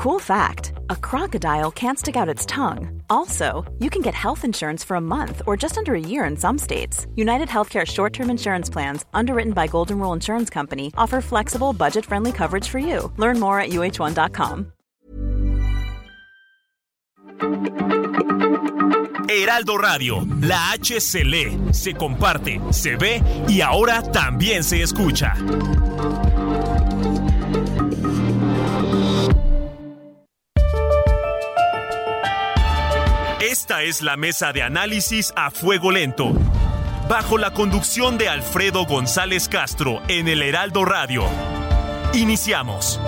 Cool fact a crocodile can't stick out its tongue. Also, you can get health insurance for a month or just under a year in some states. United Healthcare short term insurance plans, underwritten by Golden Rule Insurance Company, offer flexible, budget friendly coverage for you. Learn more at uh1.com. Heraldo Radio, la H se comparte, se ve y ahora también se escucha. Es la mesa de análisis a fuego lento, bajo la conducción de Alfredo González Castro en el Heraldo Radio. Iniciamos.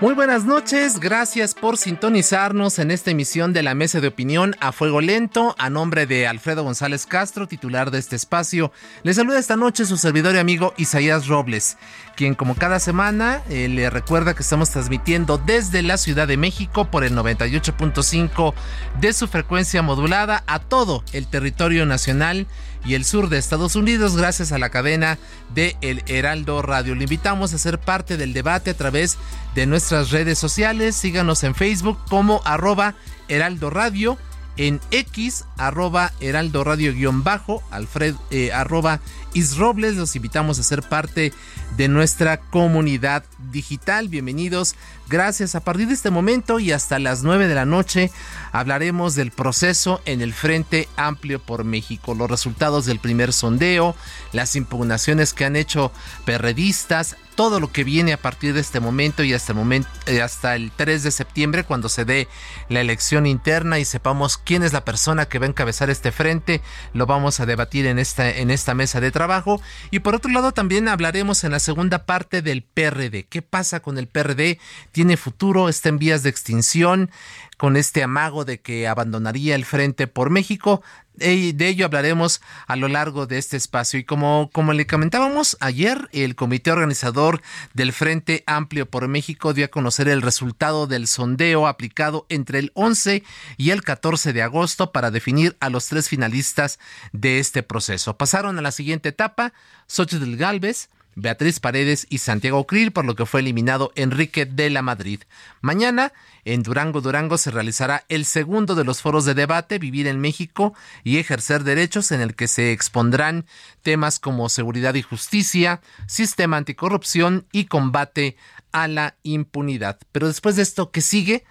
Muy buenas noches, gracias por sintonizarnos en esta emisión de la Mesa de Opinión a Fuego Lento. A nombre de Alfredo González Castro, titular de este espacio, le saluda esta noche su servidor y amigo Isaías Robles, quien como cada semana eh, le recuerda que estamos transmitiendo desde la Ciudad de México por el 98.5 de su frecuencia modulada a todo el territorio nacional y el sur de Estados Unidos gracias a la cadena de El Heraldo Radio. Le invitamos a ser parte del debate a través de nuestras redes sociales. Síganos en Facebook como arroba Heraldo Radio en X, arroba heraldo radio guion bajo, Alfred, eh, arroba Isrobles. Los invitamos a ser parte de nuestra comunidad digital. Bienvenidos. Gracias. A partir de este momento y hasta las 9 de la noche hablaremos del proceso en el Frente Amplio por México, los resultados del primer sondeo, las impugnaciones que han hecho perredistas, todo lo que viene a partir de este momento y hasta el eh, hasta el 3 de septiembre cuando se dé la elección interna y sepamos quién es la persona que va a encabezar este frente, lo vamos a debatir en esta en esta mesa de trabajo y por otro lado también hablaremos en la segunda parte del PRD. ¿Qué pasa con el PRD? ¿Tiene futuro? ¿Está en vías de extinción? con este amago de que abandonaría el frente por México. De ello hablaremos a lo largo de este espacio. Y como, como le comentábamos ayer, el comité organizador del Frente Amplio por México dio a conocer el resultado del sondeo aplicado entre el 11 y el 14 de agosto para definir a los tres finalistas de este proceso. Pasaron a la siguiente etapa, Xochitl Galvez, Beatriz Paredes y Santiago Krill, por lo que fue eliminado Enrique de la Madrid. Mañana, en Durango, Durango, se realizará el segundo de los foros de debate, Vivir en México y Ejercer Derechos, en el que se expondrán temas como seguridad y justicia, sistema anticorrupción y combate a la impunidad. Pero después de esto, ¿qué sigue?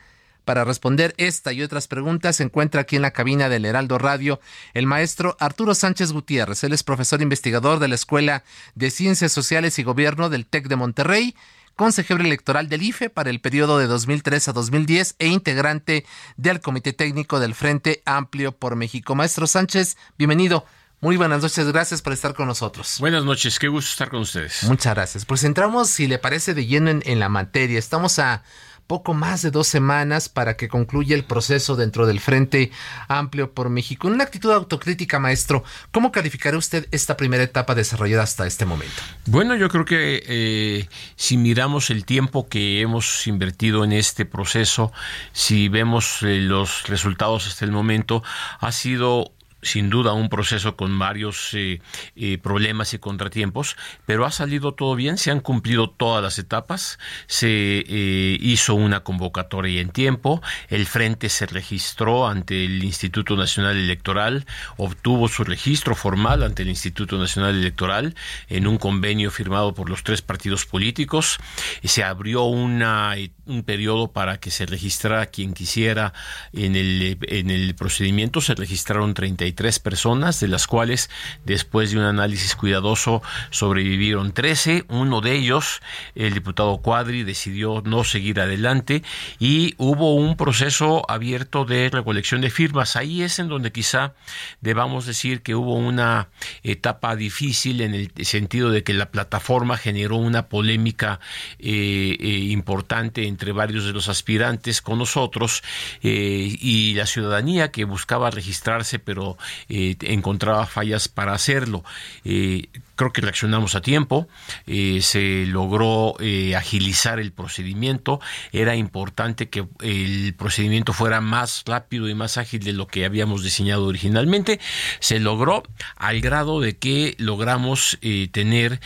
Para responder esta y otras preguntas se encuentra aquí en la cabina del Heraldo Radio el maestro Arturo Sánchez Gutiérrez. Él es profesor investigador de la Escuela de Ciencias Sociales y Gobierno del TEC de Monterrey consejero electoral del IFE para el periodo de 2003 a 2010 e integrante del Comité Técnico del Frente Amplio por México. Maestro Sánchez, bienvenido. Muy buenas noches, gracias por estar con nosotros. Buenas noches, qué gusto estar con ustedes. Muchas gracias. Pues entramos, si le parece, de lleno en la materia. Estamos a poco más de dos semanas para que concluya el proceso dentro del Frente Amplio por México. En una actitud autocrítica, maestro, ¿cómo calificará usted esta primera etapa desarrollada hasta este momento? Bueno, yo creo que eh, si miramos el tiempo que hemos invertido en este proceso, si vemos eh, los resultados hasta el momento, ha sido sin duda un proceso con varios eh, eh, problemas y contratiempos, pero ha salido todo bien, se han cumplido todas las etapas, se eh, hizo una convocatoria en tiempo, el frente se registró ante el Instituto Nacional Electoral, obtuvo su registro formal ante el Instituto Nacional Electoral en un convenio firmado por los tres partidos políticos, se abrió una, un periodo para que se registrara quien quisiera en el, en el procedimiento, se registraron 30 43 personas, de las cuales después de un análisis cuidadoso sobrevivieron 13. Uno de ellos, el diputado Cuadri, decidió no seguir adelante y hubo un proceso abierto de recolección de firmas. Ahí es en donde quizá debamos decir que hubo una etapa difícil en el sentido de que la plataforma generó una polémica eh, eh, importante entre varios de los aspirantes con nosotros eh, y la ciudadanía que buscaba registrarse pero pero encontraba fallas para hacerlo. creo que reaccionamos a tiempo, se logró agilizar el procedimiento, era importante que el procedimiento fuera más rápido y más ágil de lo que habíamos diseñado originalmente, se logró al grado de que logramos tener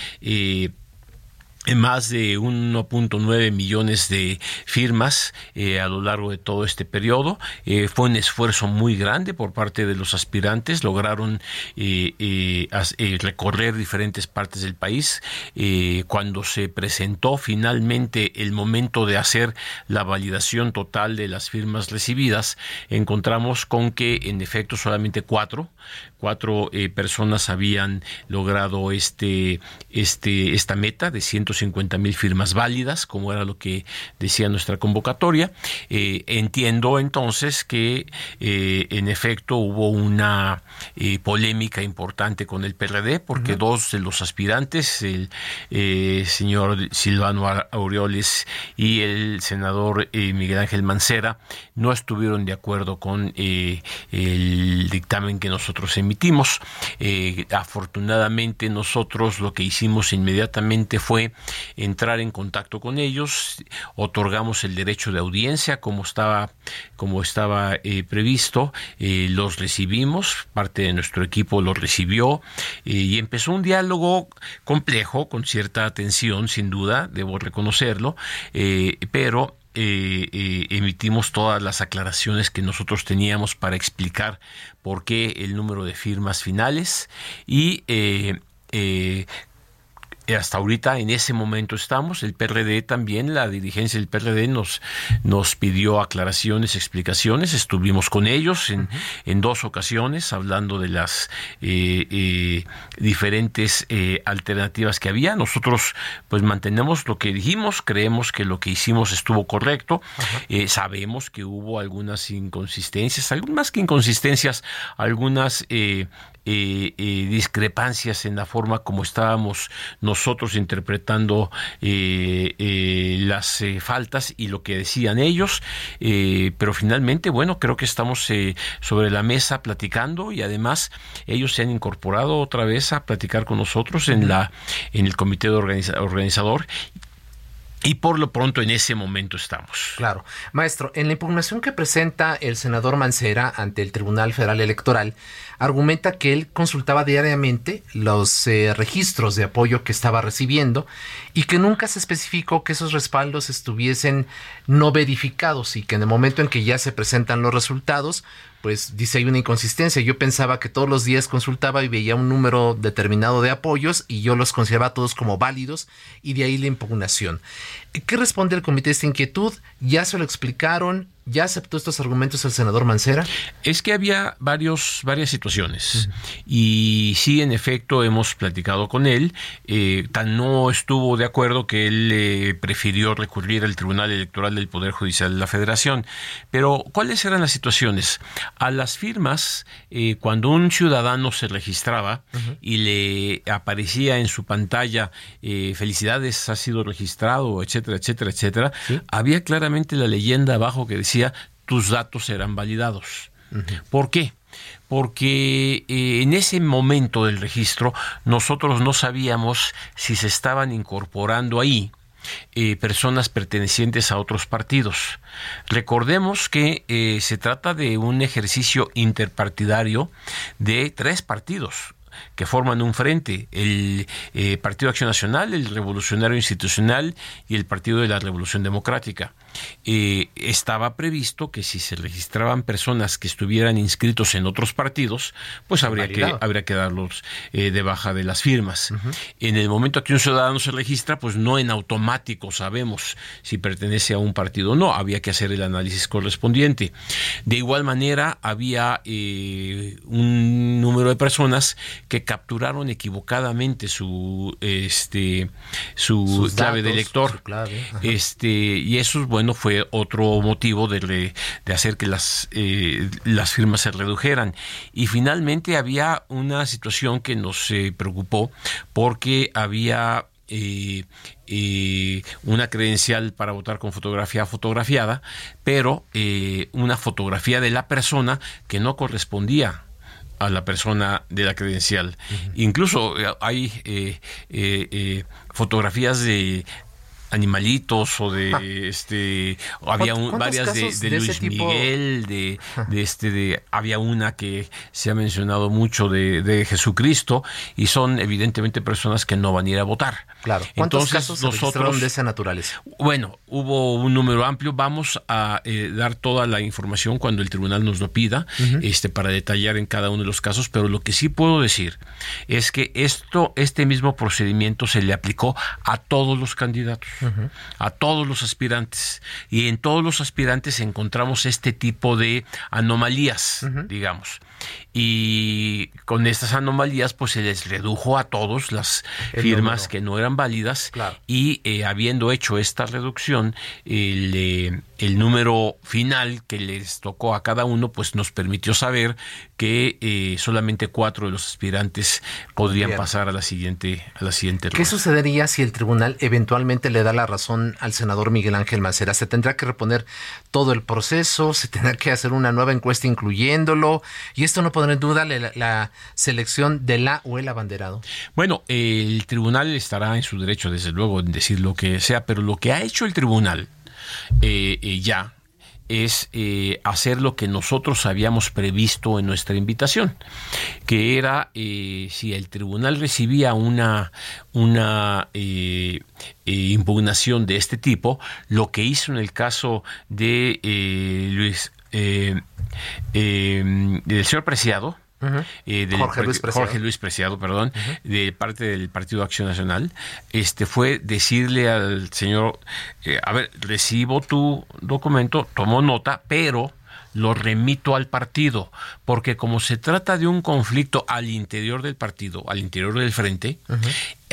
más de 1.9 millones de firmas eh, a lo largo de todo este periodo. Eh, fue un esfuerzo muy grande por parte de los aspirantes. Lograron eh, recorrer diferentes partes del país. cuando se presentó finalmente el momento de hacer la validación total de las firmas recibidas, encontramos con que en efecto solamente cuatro cuatro eh, personas habían logrado este, este, esta meta de 150 mil firmas válidas, como era lo que decía nuestra convocatoria. Eh, entiendo entonces que eh, en efecto hubo una polémica importante con el PRD, porque dos de los aspirantes, el señor Silvano Aureoles y el senador Miguel Ángel Mancera, no estuvieron de acuerdo con el dictamen que nosotros emitimos. Eh, afortunadamente nosotros lo que hicimos inmediatamente fue entrar en contacto con ellos, otorgamos el derecho de audiencia como estaba, como estaba eh, previsto, eh, los recibimos, parte de nuestro equipo los recibió y empezó un diálogo complejo, con cierta atención, sin duda, debo reconocerlo, pero eh, eh, emitimos todas las aclaraciones que nosotros teníamos para explicar por qué el número de firmas finales y eh, hasta ahorita en ese momento estamos. El PRD también, la dirigencia del PRD nos, nos pidió aclaraciones, explicaciones. Estuvimos con ellos en, en dos ocasiones hablando de las eh, eh, diferentes eh, alternativas que había. Nosotros pues mantenemos lo que dijimos, creemos que lo que hicimos estuvo correcto. sabemos que hubo algunas inconsistencias, más que inconsistencias, algunas eh, eh, discrepancias en la forma como estábamos nosotros interpretando eh, las faltas y lo que decían ellos, pero finalmente, bueno, creo que estamos sobre la mesa platicando y además ellos se han incorporado otra vez a platicar con nosotros en la en el comité de organizador y por lo pronto en ese momento estamos. Claro. Maestro, en la impugnación que presenta el senador Mancera ante el Tribunal Federal Electoral, argumenta que él consultaba diariamente los eh, registros de apoyo que estaba recibiendo y que nunca se especificó que esos respaldos estuviesen no verificados y que en el momento en que ya se presentan los resultados, pues dice hay una inconsistencia. Yo pensaba que todos los días consultaba y veía un número determinado de apoyos y yo los consideraba todos como válidos y de ahí la impugnación. ¿Qué responde el comité a esta inquietud? ¿Ya se lo explicaron? ¿Ya aceptó estos argumentos el senador Mancera? Es que había varios, varias situaciones. Y sí, en efecto, hemos platicado con él. Eh, tan no estuvo de acuerdo que él eh, prefirió recurrir al Tribunal Electoral del Poder Judicial de la Federación. Pero, ¿cuáles eran las situaciones? A las firmas, eh, cuando un ciudadano se registraba y le aparecía en su pantalla felicidades, ha sido registrado, etcétera, etcétera, etcétera, había claramente la leyenda abajo que decía tus datos serán validados. ¿Por qué? Porque eh, en ese momento del registro nosotros no sabíamos si se estaban incorporando ahí eh, personas pertenecientes a otros partidos. Recordemos que eh, se trata de un ejercicio interpartidario de tres partidos, que forman un frente, el Partido Acción Nacional, el Revolucionario Institucional y el Partido de la Revolución Democrática. Eh, estaba previsto que si se registraban personas que estuvieran inscritos en otros partidos, pues habría que, habría que darlos eh, de baja de las firmas. En el momento que un ciudadano se registra, pues no en automático sabemos si pertenece a un partido o no, había que hacer el análisis correspondiente. De igual manera, había eh, un número de personas que capturaron equivocadamente su este su clave de lector. Este, y esos, bueno, bueno, fue otro motivo de, de hacer que las, eh, las firmas se redujeran. Y finalmente había una situación que nos eh, preocupó porque había eh, una credencial para votar con fotografía fotografiada, pero una fotografía de la persona que no correspondía a la persona de la credencial. Incluso hay fotografías de animalitos o de ah. este había varias de, Luis Miguel de, de, este de había una que se ha mencionado mucho de, de, Jesucristo y son evidentemente personas que no van a ir a votar claro. ¿Cuántos Entonces, casos nosotros de esa naturaleza bueno hubo un número amplio. Vamos a eh, dar toda la información cuando el tribunal nos lo pida este para detallar en cada uno de los casos pero lo que sí puedo decir es que esto este mismo procedimiento se le aplicó a todos los candidatos a todos los aspirantes. Y en todos los aspirantes encontramos este tipo de anomalías, digamos. Y con estas anomalías pues se les redujo a todos las firmas que no eran válidas y eh, habiendo hecho esta reducción el, eh, el, número final que les tocó a cada uno pues nos permitió saber que eh, solamente cuatro de los aspirantes podrían pasar a la siguiente a la siguiente ¿Qué sucedería si el tribunal eventualmente le da la razón al senador Miguel Ángel Macera? ¿Se tendrá que reponer todo el proceso? ¿Se tendrá que hacer una nueva encuesta incluyéndolo? ¿Y esto no poner en duda la, selección de la o el abanderado? Bueno, el tribunal estará en su derecho, desde luego, en decir lo que sea, pero lo que ha hecho el tribunal eh, eh, ya es eh, hacer lo que nosotros habíamos previsto en nuestra invitación, que era si el tribunal recibía una, una impugnación de este tipo, lo que hizo en el caso de Luis eh, eh, del señor Preciado, eh, Jorge, Luis Preciado. Jorge, Luis Preciado. perdón, de parte del Partido Acción Nacional, este fue decirle al señor, eh, a ver, recibo tu documento, tomo nota, pero lo remito al partido, porque como se trata de un conflicto al interior del partido, al interior del frente,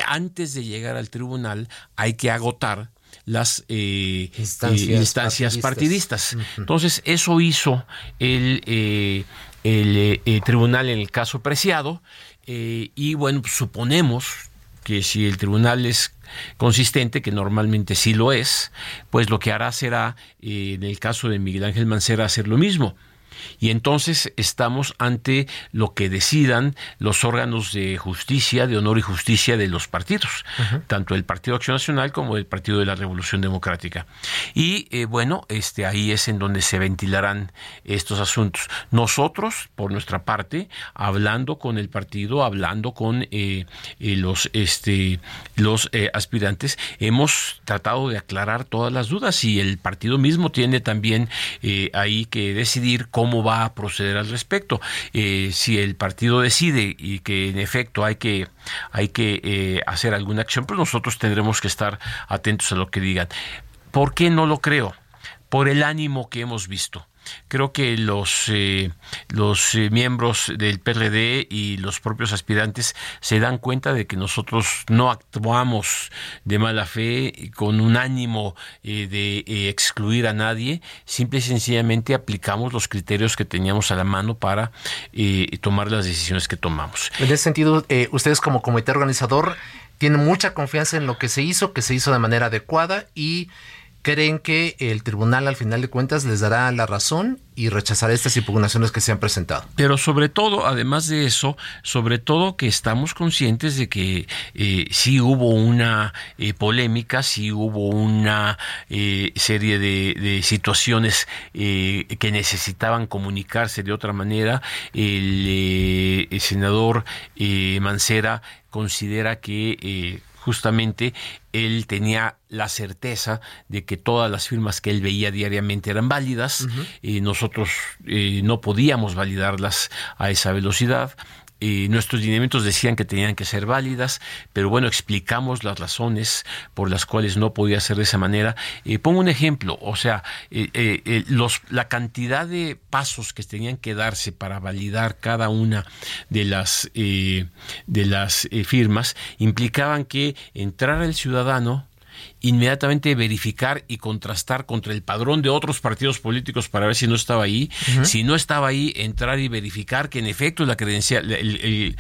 antes de llegar al tribunal hay que agotar las eh, instancias, eh, partidistas. Entonces, eso hizo el, eh, el tribunal en el caso preciado y bueno, pues, suponemos que si el tribunal es consistente, que normalmente sí lo es, pues lo que hará será, en el caso de Miguel Ángel Mancera, hacer lo mismo y entonces estamos ante lo que decidan los órganos de justicia, de honor y justicia de los partidos, tanto el Partido Acción Nacional como el Partido de la Revolución Democrática. Y eh, bueno, este ahí es en donde se ventilarán estos asuntos. Nosotros, por nuestra parte, hablando con el partido, hablando con eh, eh, los este los aspirantes, hemos tratado de aclarar todas las dudas y el partido mismo tiene también ahí que decidir cómo cómo va a proceder al respecto. Eh, si el partido decide y que en efecto hay que, hay que eh, hacer alguna acción, pues nosotros tendremos que estar atentos a lo que digan. ¿Por qué no lo creo? Por el ánimo que hemos visto creo que los, eh, los eh, miembros del PRD y los propios aspirantes se dan cuenta de que nosotros no actuamos de mala fe con un ánimo eh, de excluir a nadie, simple y sencillamente aplicamos los criterios que teníamos a la mano para tomar las decisiones que tomamos. En ese sentido, ustedes como comité organizador tienen mucha confianza en lo que se hizo, que se hizo de manera adecuada y creen que el tribunal al final de cuentas les dará la razón y rechazará estas impugnaciones que se han presentado. Pero sobre todo, además de eso, sobre todo que estamos conscientes de que eh, sí hubo una eh, polémica, sí hubo una eh, serie de, situaciones que necesitaban comunicarse de otra manera. el senador Mancera considera que justamente él tenía la certeza de que todas las firmas que él veía diariamente eran válidas y nosotros eh, no podíamos validarlas a esa velocidad nuestros lineamientos decían que tenían que ser válidas, pero bueno, explicamos las razones por las cuales no podía ser de esa manera. Eh, pongo un ejemplo, o sea, eh, eh, los, la cantidad de pasos que tenían que darse para validar cada una de las, de las firmas implicaban que entrara el ciudadano, inmediatamente verificar y contrastar contra el padrón de otros partidos políticos para ver si no estaba ahí. Si no estaba ahí, entrar y verificar que en efecto la credencial, el,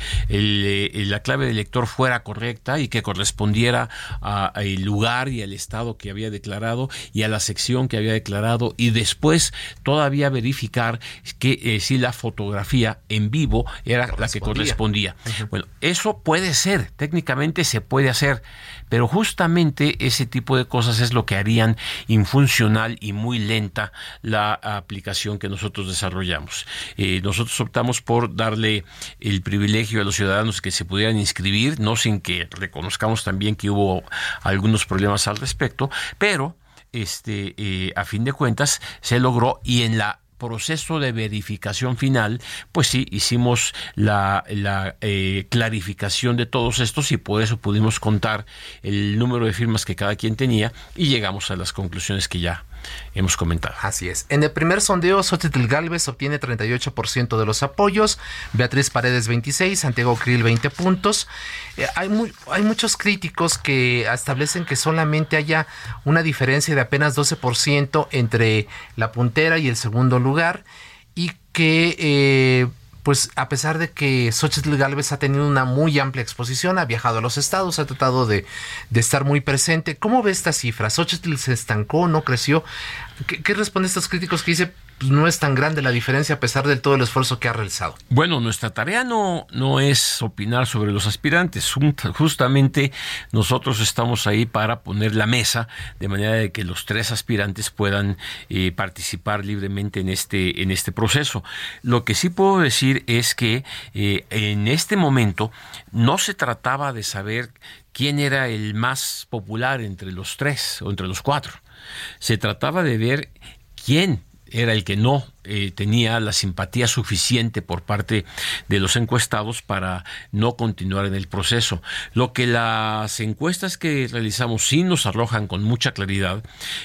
la clave de lector fuera correcta y que correspondiera al lugar y al estado que había declarado y a la sección que había declarado y después todavía verificar que eh, si la fotografía en vivo era la que correspondía. Bueno, eso puede ser, técnicamente se puede hacer, pero justamente ese tipo de cosas es lo que harían infuncional y muy lenta la aplicación que nosotros desarrollamos. Eh, nosotros optamos por darle el privilegio a los ciudadanos que se pudieran inscribir, no sin que reconozcamos también que hubo algunos problemas al respecto, pero este, eh, a fin de cuentas se logró y en la proceso de verificación final, pues sí, hicimos la, eh, clarificación de todos estos y por eso pudimos contar el número de firmas que cada quien tenía y llegamos a las conclusiones que ya hemos comentado. Así es. En el primer sondeo, Xochitl Galvez obtiene 38% de los apoyos, Beatriz Paredes 26, Santiago Krill 20 puntos. Eh, hay, hay muchos críticos que establecen que solamente haya una diferencia de apenas 12% entre la puntera y el segundo lugar y que eh, pues a pesar de que Xochitl Galvez ha tenido una muy amplia exposición, ha viajado a los estados, ha tratado de, estar muy presente. ¿Cómo ve esta cifra? ¿Xochitl se estancó, no creció? ¿Qué, qué responde a estos críticos que dice, pues, no es tan grande la diferencia a pesar de todo el esfuerzo que ha realizado. Bueno, nuestra tarea no, no es opinar sobre los aspirantes. Justamente nosotros estamos ahí para poner la mesa de manera de que los tres aspirantes puedan eh, participar libremente en este, en este proceso. Lo que sí puedo decir es que eh, en este momento no se trataba de saber quién era el más popular entre los tres o entre los cuatro. Se trataba de ver quién era el que no eh, tenía la simpatía suficiente por parte de los encuestados para no continuar en el proceso. Lo que las encuestas que realizamos sí nos arrojan con mucha claridad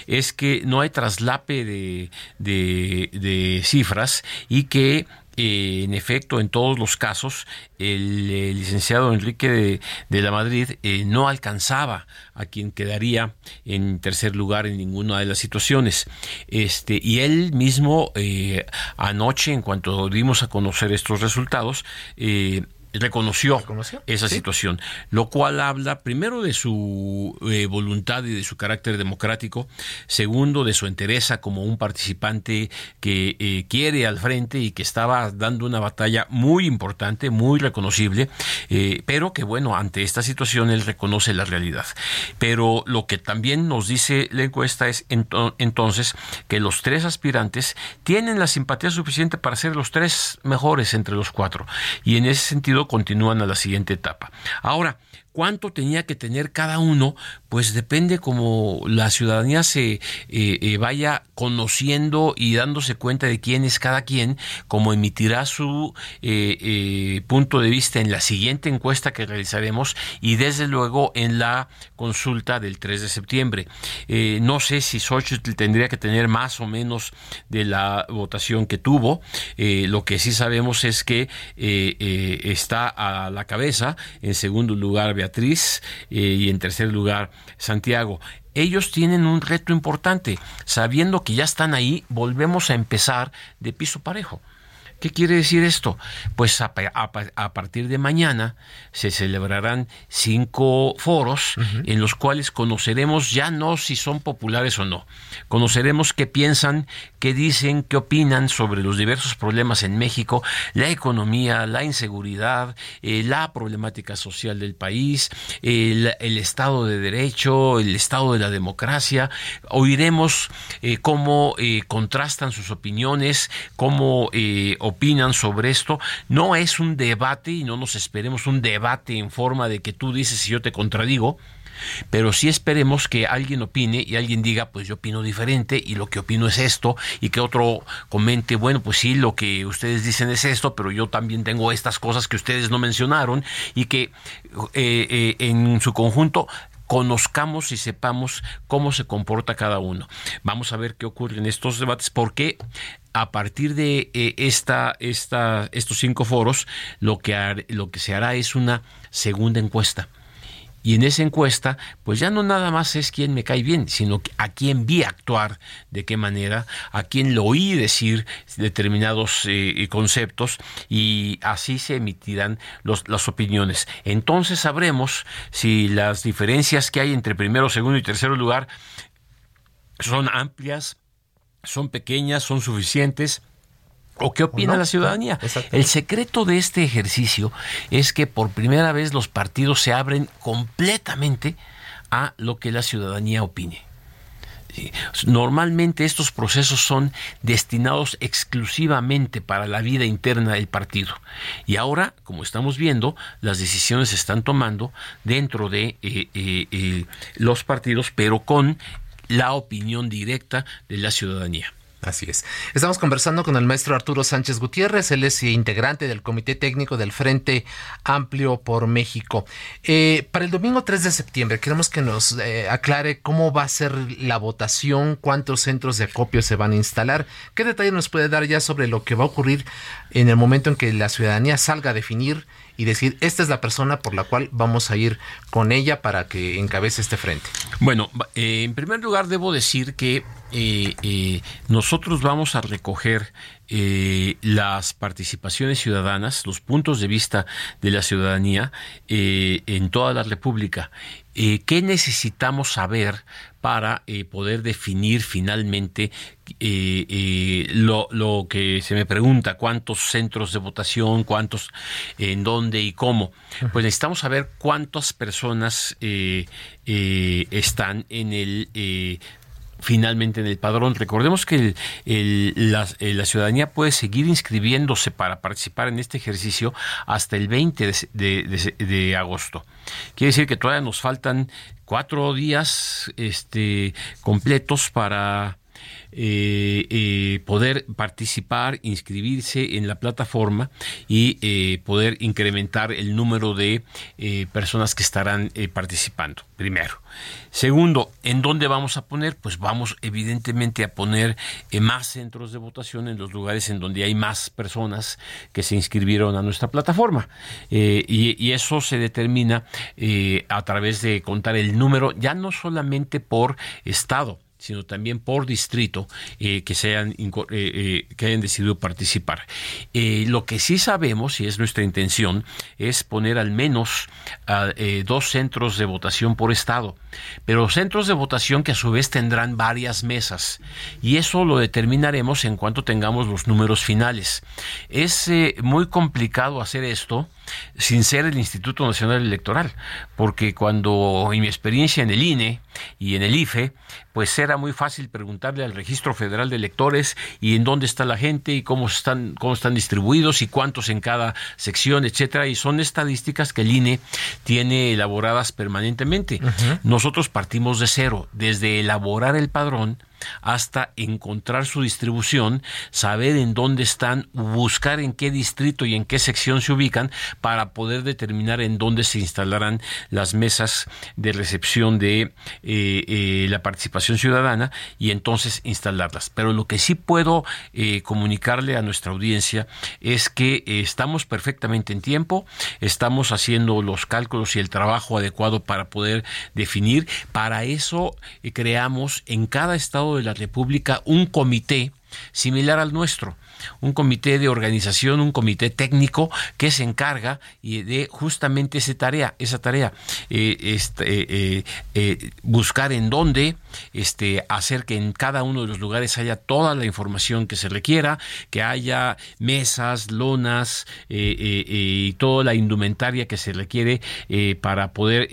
es que no hay traslape de, de cifras y que eh, en efecto, en todos los casos, el, licenciado Enrique de, la Madrid eh, no alcanzaba a quien quedaría en tercer lugar en ninguna de las situaciones. Este, y él mismo, eh, anoche, en cuanto dimos a conocer estos resultados, reconoció, esa situación, lo cual habla primero de su eh, voluntad y de su carácter democrático, segundo de su entereza como un participante que eh, quiere al frente y que estaba dando una batalla muy importante, muy reconocible, eh, pero que bueno, ante esta situación él reconoce la realidad. Pero lo que también nos dice la encuesta es entonces que los tres aspirantes tienen la simpatía suficiente para ser los tres mejores entre los cuatro. Y en ese sentido continúan a la siguiente etapa. Ahora, cuánto tenía que tener cada uno, pues depende como la ciudadanía se eh, eh, vaya conociendo y dándose cuenta de quién es cada quien, como emitirá su eh, punto de vista en la siguiente encuesta que realizaremos y desde luego en la consulta del 3 de septiembre. no sé si Xochitl tendría que tener más o menos de la votación que tuvo. lo que sí sabemos es que está a la cabeza, en segundo lugar Beatriz eh, y en tercer lugar Santiago. Ellos tienen un reto importante. Sabiendo que ya están ahí, volvemos a empezar de piso parejo. ¿Qué quiere decir esto? Pues a, partir de mañana se celebrarán cinco foros en los cuales conoceremos ya no si son populares o no. Conoceremos qué piensan, qué dicen, qué opinan sobre los diversos problemas en México, la economía, la inseguridad, eh, la problemática social del país, el, Estado de Derecho, el Estado de la democracia. Oiremos eh, cómo eh, contrastan sus opiniones, cómo opinan sobre esto. No es un debate y no nos esperemos un debate en forma de que tú dices y yo te contradigo. Pero sí esperemos que alguien opine y alguien diga, pues yo opino diferente y lo que opino es esto, y que otro comente, bueno, pues sí, lo que ustedes dicen es esto, pero yo también tengo estas cosas que ustedes no mencionaron, y que eh, eh, en su conjunto conozcamos y sepamos cómo se comporta cada uno. Vamos a ver qué ocurre en estos debates, porque a partir de eh, esta, estos cinco foros, lo que, lo que se hará es una segunda encuesta Y en esa encuesta, pues ya no nada más es quién me cae bien, sino a quién vi actuar, de qué manera, a quién lo oí decir determinados eh, conceptos y así se emitirán los, las opiniones. Entonces sabremos si las diferencias que hay entre primero, segundo y tercer lugar son amplias, son pequeñas, son suficientes ¿O qué opina la ciudadanía? El secreto de este ejercicio es que por primera vez los partidos se abren completamente a lo que la ciudadanía opine. Normalmente estos procesos son destinados exclusivamente para la vida interna del partido. Y ahora, como estamos viendo, las decisiones se están tomando dentro de eh, eh, eh, los partidos, pero con la opinión directa de la ciudadanía. Así es. Estamos conversando con el maestro Arturo Sánchez Gutiérrez, él es integrante del Comité Técnico del Frente Amplio por México. Eh, para el domingo 3 de septiembre, queremos que nos eh, aclare cómo va a ser la votación, cuántos centros de acopio se van a instalar. ¿Qué detalle nos puede dar ya sobre lo que va a ocurrir en el momento en que la ciudadanía salga a definir y decir, esta es la persona por la cual vamos a ir con ella para que encabece este frente? Bueno, eh, en primer lugar debo decir que eh, eh, nosotros vamos a recoger las participaciones ciudadanas, los puntos de vista de la ciudadanía en toda la República. ¿Qué necesitamos saber para poder definir finalmente lo, lo, que se me pregunta, cuántos centros de votación, cuántos, en dónde y cómo. Pues necesitamos saber cuántas personas están en el finalmente en el padrón. Recordemos que eh, la, ciudadanía puede seguir inscribiéndose para participar en este ejercicio hasta el 20 de, agosto. Quiere decir que todavía nos faltan cuatro días este, completos para eh, eh, poder participar, inscribirse en la plataforma y eh, poder incrementar el número de personas que estarán participando, primero. Segundo, ¿en dónde vamos a poner? Pues vamos evidentemente a poner más centros de votación en los lugares en donde hay más personas que se inscribieron a nuestra plataforma. y, y, eso se determina a través de contar el número, ya no solamente por estado, sino también por distrito eh, que, eh, eh, que hayan decidido participar. lo que sí sabemos, y es nuestra intención, es poner al menos dos centros de votación por estado, pero centros de votación que a su vez tendrán varias mesas, y eso lo determinaremos en cuanto tengamos los números finales. Es muy complicado hacer esto sin ser el Instituto Nacional Electoral, porque cuando en mi experiencia en el INE y en el IFE, pues era muy fácil preguntarle al Registro Federal de Electores y en dónde está la gente y cómo están cómo están distribuidos y cuántos en cada sección, etcétera, y son estadísticas que el INE tiene elaboradas permanentemente. Nosotros partimos de cero, desde elaborar el padrón hasta encontrar su distribución, saber en dónde están, buscar en qué distrito y en qué sección se ubican para poder determinar en dónde se instalarán las mesas de recepción de eh, eh, la participación ciudadana y entonces instalarlas. Pero lo que sí puedo eh, comunicarle a nuestra audiencia es que estamos perfectamente en tiempo, estamos haciendo los cálculos y el trabajo adecuado para poder definir. Para eso creamos en cada estado de la República un comité similar al nuestro un comité de organización, un comité técnico que se encarga de justamente esa tarea, esa tarea, eh, este, eh, eh, buscar en dónde, este, hacer que en cada uno de los lugares haya toda la información que se requiera, que haya mesas, lonas y toda la indumentaria que se requiere para poder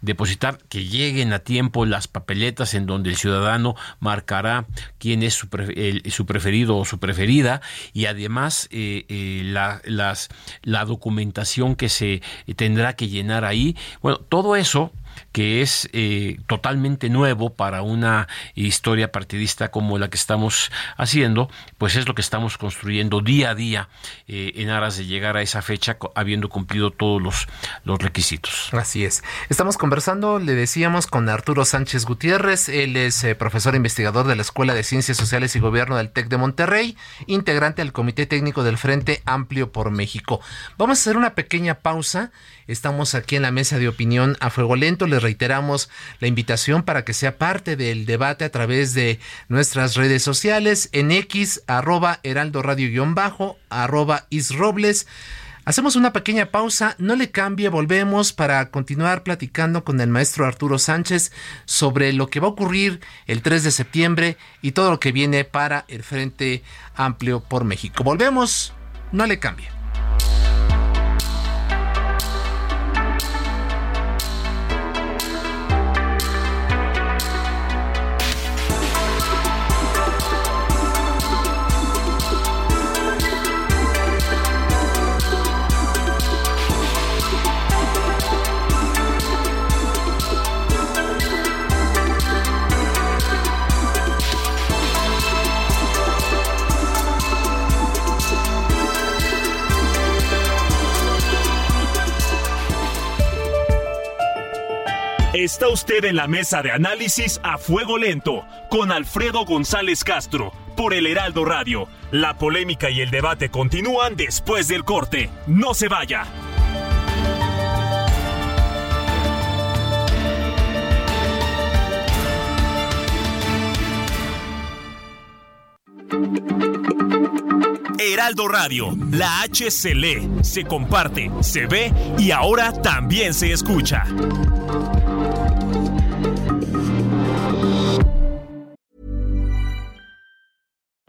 depositar, que lleguen a tiempo las papeletas en donde el ciudadano marcará quién es su, su preferido o su preferida y además eh, eh, la, las, la documentación que se tendrá que llenar ahí. Bueno, todo eso que es eh, totalmente nuevo para una historia partidista como la que estamos haciendo, pues es lo que estamos construyendo día a día eh, en aras de llegar a esa fecha habiendo cumplido todos los, los requisitos. Así es. Estamos conversando, le decíamos, con Arturo Sánchez Gutiérrez. Él es eh, profesor investigador de la Escuela de Ciencias Sociales y Gobierno del TEC de Monterrey, integrante del Comité Técnico del Frente Amplio por México. Vamos a hacer una pequeña pausa. Estamos aquí en la mesa de opinión a fuego lento. Les reiteramos la invitación para que sea parte del debate a través de nuestras redes sociales en X, arroba heraldo radio-bajo, arroba isrobles. Hacemos una pequeña pausa, no le cambie, volvemos para continuar platicando con el maestro Arturo Sánchez sobre lo que va a ocurrir el 3 de septiembre y todo lo que viene para el Frente Amplio por México. Volvemos, no le cambie. Está usted en la mesa de análisis a fuego lento con Alfredo González Castro por el Heraldo Radio. La polémica y el debate continúan después del corte. No se vaya. Heraldo Radio, la H se lee, se comparte, se ve y ahora también se escucha.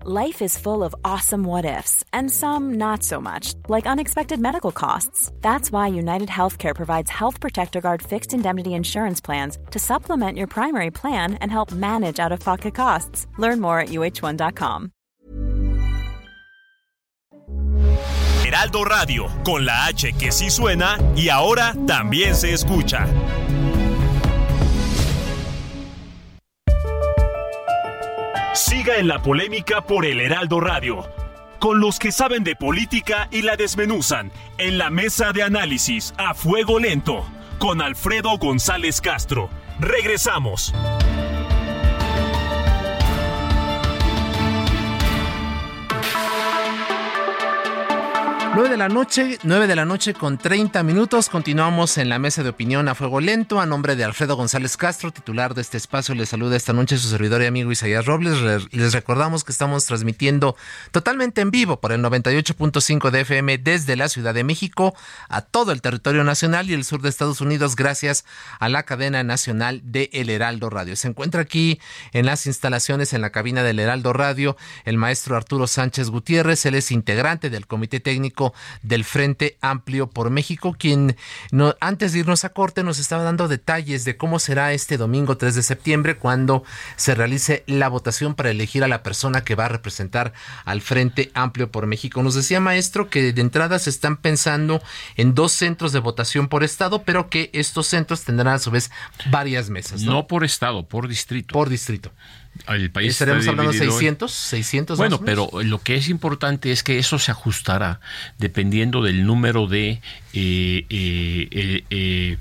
Life is full of awesome what ifs, and some not so much, like unexpected medical costs. That's why United Healthcare provides Health Protector Guard fixed indemnity insurance plans to supplement your primary plan and help manage out of pocket costs. Learn more at uh1.com. Heraldo Radio, con la H que sí suena y ahora también se escucha. Siga en la polémica por el Heraldo Radio, con los que saben de política y la desmenuzan, en la mesa de análisis a fuego lento, con Alfredo González Castro. Regresamos. 9 de la noche, 9 de la noche con 30 minutos. Continuamos en la mesa de opinión a fuego lento. A nombre de Alfredo González Castro, titular de este espacio, les saluda esta noche su servidor y amigo Isaías Robles. Les recordamos que estamos transmitiendo totalmente en vivo por el 98.5 de FM desde la Ciudad de México a todo el territorio nacional y el sur de Estados Unidos, gracias a la cadena nacional de El Heraldo Radio. Se encuentra aquí en las instalaciones en la cabina del Heraldo Radio el maestro Arturo Sánchez Gutiérrez. Él es integrante del Comité Técnico del Frente Amplio por México, quien no, antes de irnos a corte nos estaba dando detalles de cómo será este domingo 3 de septiembre cuando se realice la votación para elegir a la persona que va a representar al Frente Amplio por México. Nos decía maestro que de entrada se están pensando en dos centros de votación por estado, pero que estos centros tendrán a su vez varias mesas. No, no por estado, por distrito. Por distrito el país estaremos hablando de 600, 600 Bueno, pero lo que es importante es que eso se ajustará dependiendo del número de eh, eh,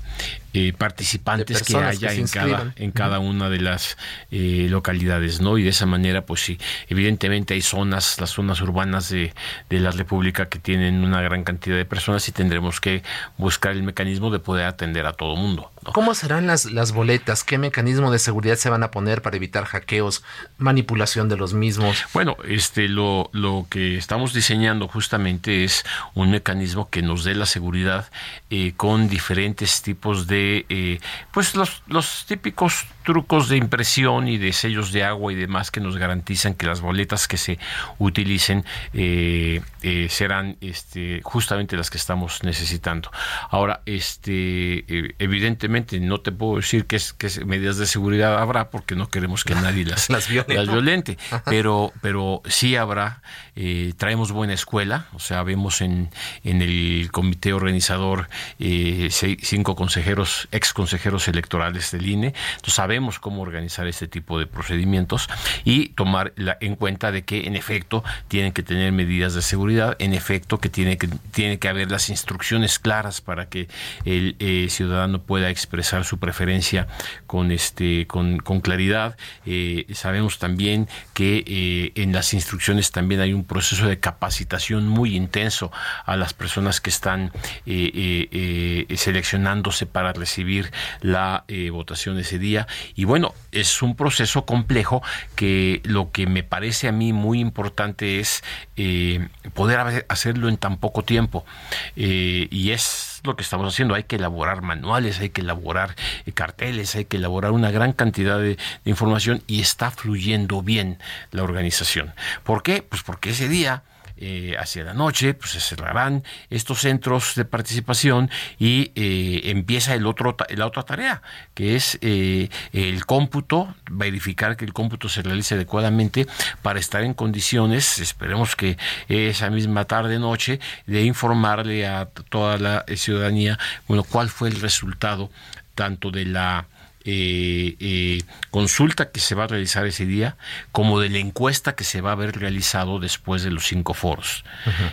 eh, participantes que haya en, cada, en cada una de las eh, localidades, ¿no? Y de esa manera, pues sí, evidentemente hay zonas, las zonas urbanas de, de la República que tienen una gran cantidad de personas y tendremos que buscar el mecanismo de poder atender a todo mundo. ¿Cómo serán las, las boletas? ¿Qué mecanismo de seguridad se van a poner para evitar hackeos, manipulación de los mismos? Bueno, este lo, lo que estamos diseñando justamente es un mecanismo que nos dé la seguridad eh, con diferentes tipos de eh, pues los, los típicos trucos de impresión y de sellos de agua y demás que nos garantizan que las boletas que se utilicen eh, eh, serán este, justamente las que estamos necesitando. Ahora, este, evidentemente no te puedo decir qué es, medidas de seguridad habrá porque no queremos que nadie las, las, violente, pero, pero sí habrá, eh, traemos buena escuela, o sea, vemos en, en el comité organizador cinco consejeros, ex consejeros electorales del INE, entonces sabemos cómo organizar este tipo de procedimientos y tomar en cuenta de que en efecto tienen que tener medidas de seguridad, en efecto que tiene que, tiene que haber las instrucciones claras para que el eh, ciudadano pueda expresar su preferencia con este con, con claridad. Eh, sabemos también que eh, en las instrucciones también hay un proceso de capacitación muy intenso a las personas que están seleccionándose para recibir la votación ese día. Y bueno, es un proceso complejo que lo que me parece a mí muy importante es poder hacerlo en tan poco tiempo. y es lo que estamos haciendo. Hay que elaborar manuales, hay que elaborar eh, carteles, hay que elaborar una gran cantidad de, información y está fluyendo bien la organización. ¿Por qué? Pues porque ese día eh, hacia la noche, pues se cerrarán estos centros de participación y eh, empieza el otro, la otra tarea, que es eh, el cómputo, verificar que el cómputo se realice adecuadamente para estar en condiciones, esperemos que esa misma tarde noche, de informarle a toda la ciudadanía, bueno, cuál fue el resultado tanto de la eh, eh, consulta que se va a realizar ese día, como de la encuesta que se va a haber realizado después de los cinco foros.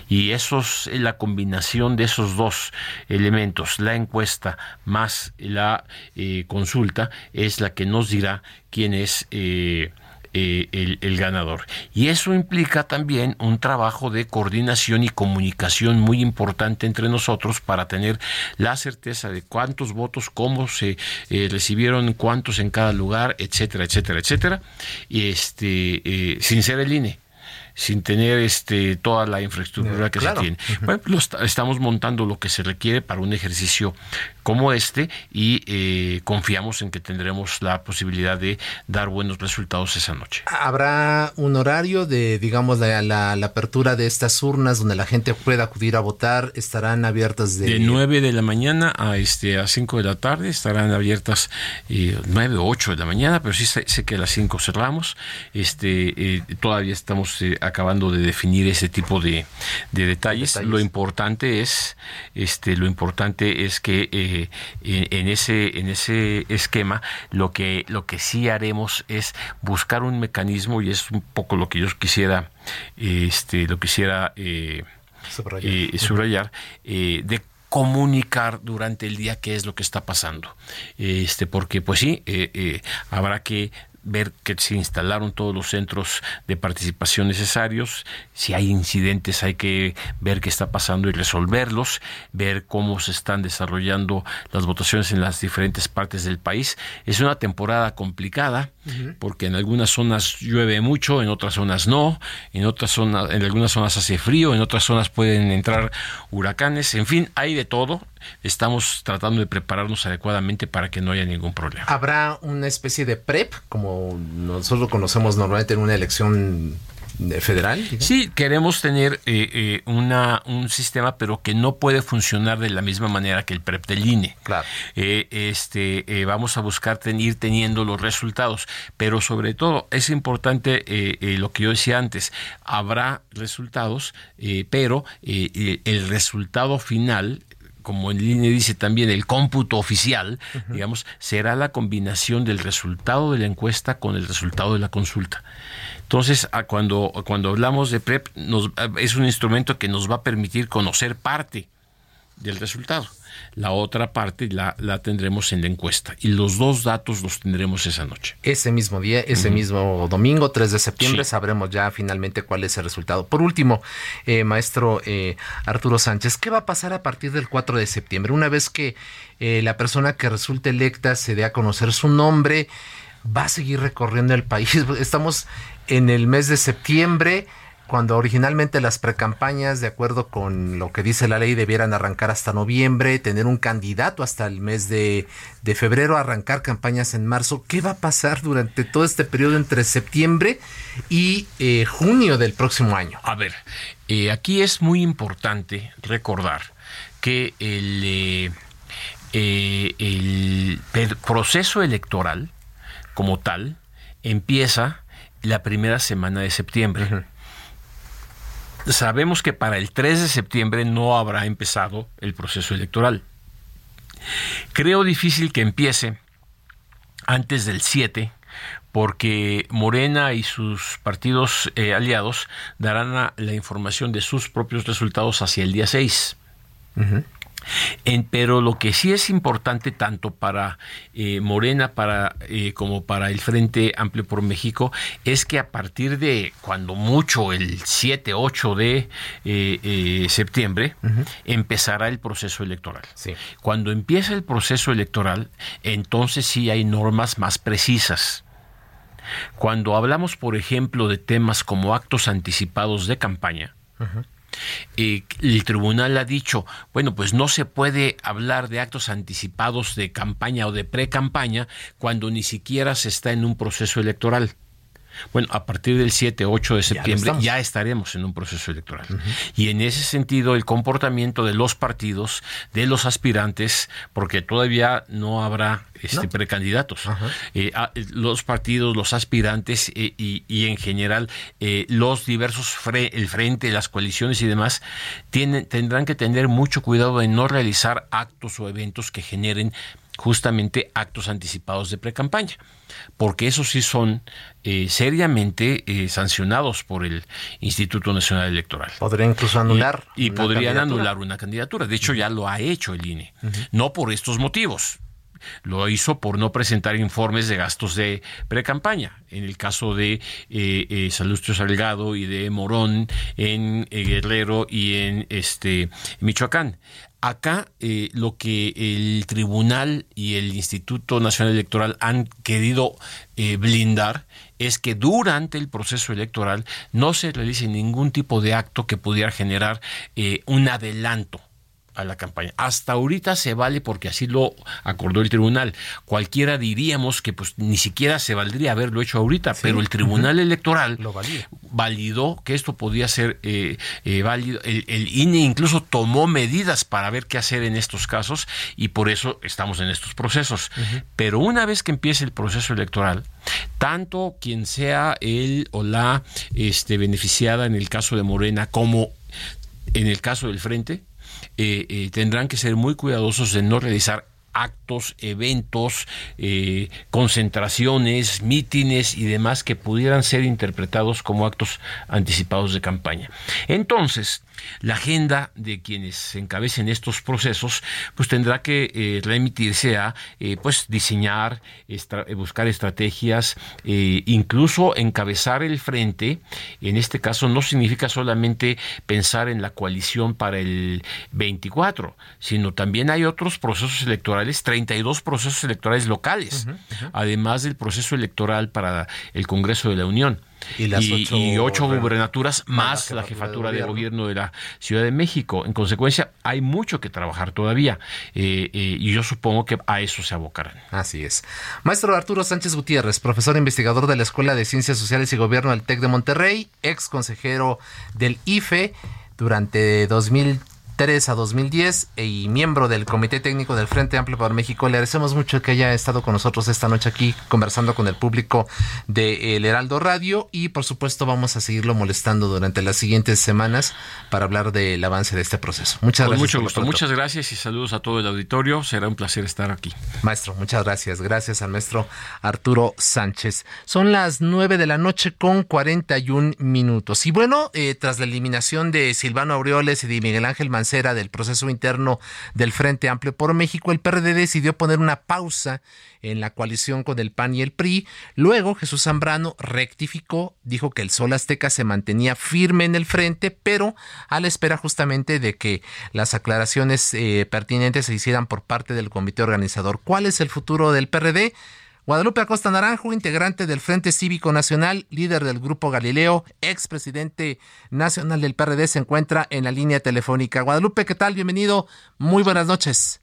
Y eso es la combinación de esos dos elementos, la encuesta más la eh, consulta, es la que nos dirá quién es eh, eh, el, ganador. Y eso implica también un trabajo de coordinación y comunicación muy importante entre nosotros para tener la certeza de cuántos votos, cómo se eh, recibieron, cuántos en cada lugar, etcétera, etcétera, etcétera, y este, eh, sin ser el INE sin tener este toda la infraestructura que se tiene. Bueno, pues estamos montando lo que se requiere para un ejercicio como este y eh, confiamos en que tendremos la posibilidad de dar buenos resultados esa noche. ¿Habrá un horario de, digamos, la, la, la, de estas urnas donde la gente pueda acudir a votar? ¿Estarán abiertas de...? De 9 de la mañana a, este, a 5 de la tarde, estarán abiertas eh, 9 o 8 de la mañana, pero sí sé, que a las 5 cerramos. Este, eh, todavía estamos eh, acabando de definir ese tipo de, de detalles. Lo importante es, este, lo importante es que en, ese, en ese esquema, lo que, lo que sí haremos es buscar un mecanismo, y es un poco lo que yo quisiera, este, lo quisiera eh, subrayar, eh, eh, de comunicar durante el día qué es lo que está pasando. Este, porque pues sí, habrá que ver que se instalaron todos los centros de participación necesarios, si hay incidentes hay que ver qué está pasando y resolverlos, ver cómo se están desarrollando las votaciones en las diferentes partes del país. Es una temporada complicada porque en algunas zonas llueve mucho, en otras zonas no, en otras zonas en algunas zonas hace frío, en otras zonas pueden entrar huracanes, en fin, hay de todo estamos tratando de prepararnos adecuadamente para que no haya ningún problema. ¿Habrá una especie de PREP, como nosotros lo conocemos normalmente en una elección federal? Sí, queremos tener eh, eh, una, un sistema, pero que no puede funcionar de la misma manera que el PREP del INE. Claro. Eh, este, vamos a buscar ir teniendo los resultados, pero sobre todo es importante lo que yo decía antes, habrá resultados, pero el resultado final como en línea dice también, el cómputo oficial, digamos, será la combinación del resultado de la encuesta con el resultado de la consulta. Entonces, cuando, cuando hablamos de PREP, nos, es un instrumento que nos va a permitir conocer parte del resultado. La otra parte la, la tendremos en la encuesta y los dos datos los tendremos esa noche. Ese mismo día, ese mismo domingo, 3 de septiembre, sabremos ya finalmente cuál es el resultado. Por último, eh, maestro eh, Arturo Sánchez, ¿qué va a pasar a partir del 4 de septiembre? Una vez que eh, la persona que resulte electa se dé a conocer su nombre, va a seguir recorriendo el país. Estamos en el mes de septiembre cuando originalmente las precampañas, de acuerdo con lo que dice la ley, debieran arrancar hasta noviembre, tener un candidato hasta el mes de, febrero, arrancar campañas en marzo. ¿Qué va a pasar durante todo este periodo entre septiembre y eh, junio del próximo año? A ver, eh, aquí es muy importante recordar que el... Eh, el proceso electoral como tal empieza la primera semana de septiembre. Sabemos que para el 3 de septiembre no habrá empezado el proceso electoral. Creo difícil que empiece antes del 7 porque Morena y sus partidos eh, aliados darán la información de sus propios resultados hacia el día 6 pero lo que sí es importante tanto para eh, Morena para, eh, como para el Frente Amplio por México es que a partir de cuando mucho el 7, 8 de eh, septiembre empezará el proceso electoral. Cuando empieza el proceso electoral, entonces sí hay normas más precisas. Cuando hablamos, por ejemplo, de temas como actos anticipados de campaña, el tribunal ha dicho, bueno, pues no se puede hablar de actos anticipados de campaña o de pre-campaña cuando ni siquiera se está en un proceso electoral. Bueno, a partir del 7, 8 de septiembre ya, estaremos en un proceso electoral. Y en ese sentido, el comportamiento de los partidos, de los aspirantes, porque todavía no habrá este, precandidatos, eh, los partidos, los aspirantes eh, y, en general eh, los diversos, el frente, las coaliciones y demás, tienen, tendrán que tener mucho cuidado de no realizar actos o eventos que generen justamente actos anticipados de precampaña, porque esos sí son eh, seriamente eh, sancionados por el Instituto Nacional Electoral. Podrían incluso anular. Y, podrían anular una candidatura. De hecho, ya lo ha hecho el INE. No por estos motivos. Lo hizo por no presentar informes de gastos de precampaña. En el caso de eh, Salustio Salgado y de Morón en Guerrero y en este Michoacán. Acá eh, lo que el tribunal y el Instituto Nacional Electoral han querido eh, blindar es que durante el proceso electoral no se realice ningún tipo de acto que pudiera generar eh, un adelanto a la campaña. Hasta ahorita se vale porque así lo acordó el tribunal. Cualquiera diríamos que pues ni siquiera se valdría haberlo hecho ahorita, pero el tribunal electoral lo validó que esto podía ser eh, eh, válido. El, INE incluso tomó medidas para ver qué hacer en estos casos y por eso estamos en estos procesos. Pero una vez que empiece el proceso electoral, tanto quien sea él o la este, beneficiada en el caso de Morena como en el caso del Frente, eh, eh, tendrán que ser muy cuidadosos de no realizar actos, eventos, eh, concentraciones, mítines y demás que pudieran ser interpretados como actos anticipados de campaña. Entonces, la agenda de quienes encabecen estos procesos pues tendrá que eh, remitirse a eh, pues diseñar eh, buscar estrategias incluso encabezar el frente. En este caso no significa solamente pensar en la coalición para el 24 sino también hay otros procesos electorales 32 procesos electorales locales además del proceso electoral para el Congreso de la Unión y, las ocho, gubernaturas más la jefatura de gobierno. de la Ciudad de México. En consecuencia, hay mucho que trabajar todavía eh, eh, y yo supongo que a eso se abocarán. Así es. Maestro Arturo Sánchez Gutiérrez, profesor investigador de la Escuela de Ciencias Sociales y Gobierno del TEC de Monterrey, ex consejero del IFE durante 2000 a 2010 y miembro del Comité Técnico del Frente Amplio para México. Le agradecemos mucho que haya estado con nosotros esta noche aquí conversando con el público de El Heraldo Radio y por supuesto vamos a seguirlo molestando durante las siguientes semanas para hablar del avance de este proceso. Muchas con gracias. Mucho gusto. Muchas gracias y saludos a todo el auditorio. Será un placer estar aquí. Maestro, muchas gracias. Gracias al maestro Arturo Sánchez. Son las 9 de la noche con 41 minutos. Y bueno, eh, tras la eliminación de Silvano Aureoles y de Miguel Ángel Mancera, del proceso interno del Frente Amplio por México, el PRD decidió poner una pausa en la coalición con el PAN y el PRI. Luego Jesús Zambrano rectificó, dijo que el Sol Azteca se mantenía firme en el frente, pero a la espera justamente de que las aclaraciones eh, pertinentes se hicieran por parte del comité organizador. ¿Cuál es el futuro del PRD? Guadalupe Acosta Naranjo, integrante del Frente Cívico Nacional, líder del Grupo Galileo, expresidente nacional del PRD, se encuentra en la línea telefónica. Guadalupe, ¿qué tal? Bienvenido. Muy buenas noches.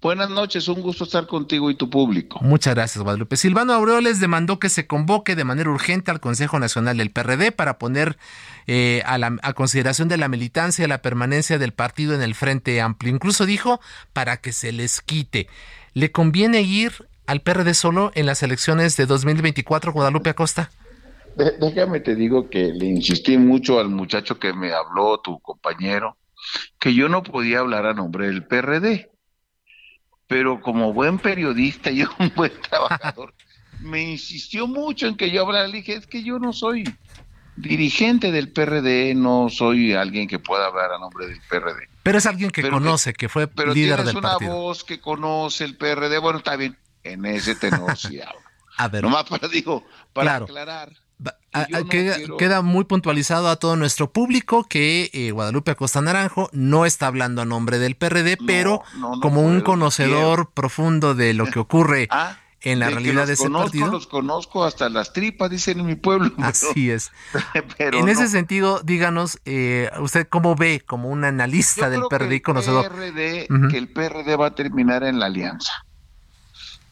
Buenas noches, un gusto estar contigo y tu público. Muchas gracias, Guadalupe. Silvano Aureoles demandó que se convoque de manera urgente al Consejo Nacional del PRD para poner eh, a, la, a consideración de la militancia la permanencia del partido en el Frente Amplio. Incluso dijo para que se les quite. ¿Le conviene ir al PRD solo en las elecciones de 2024, Guadalupe Acosta? déjame te digo que le insistí mucho al muchacho que me habló, tu compañero, que yo no podía hablar a nombre del PRD. Pero como buen periodista y un buen trabajador, me insistió mucho en que yo hablara. Le dije, es que yo no soy dirigente del PRD, no soy alguien que pueda hablar a nombre del PRD. Pero es alguien que conoce, que, fue líder del partido. una voz que conoce el PRD. Bueno, está bien, en ese tenor sí hablo. A ver. Nomás para, digo, para aclarar. queda, muy puntualizado a todo nuestro público que eh, Guadalupe Acosta Naranjo no está hablando a nombre del PRD, pero como un conocedor profundo de lo que ocurre ah, en la realidad de ese conozco, partido. Los conozco hasta las tripas, dicen en mi pueblo. Así es. en ese sentido, díganos, eh, ¿usted cómo ve como un analista del PRD y conocedor? Que el PRD va a terminar en la alianza.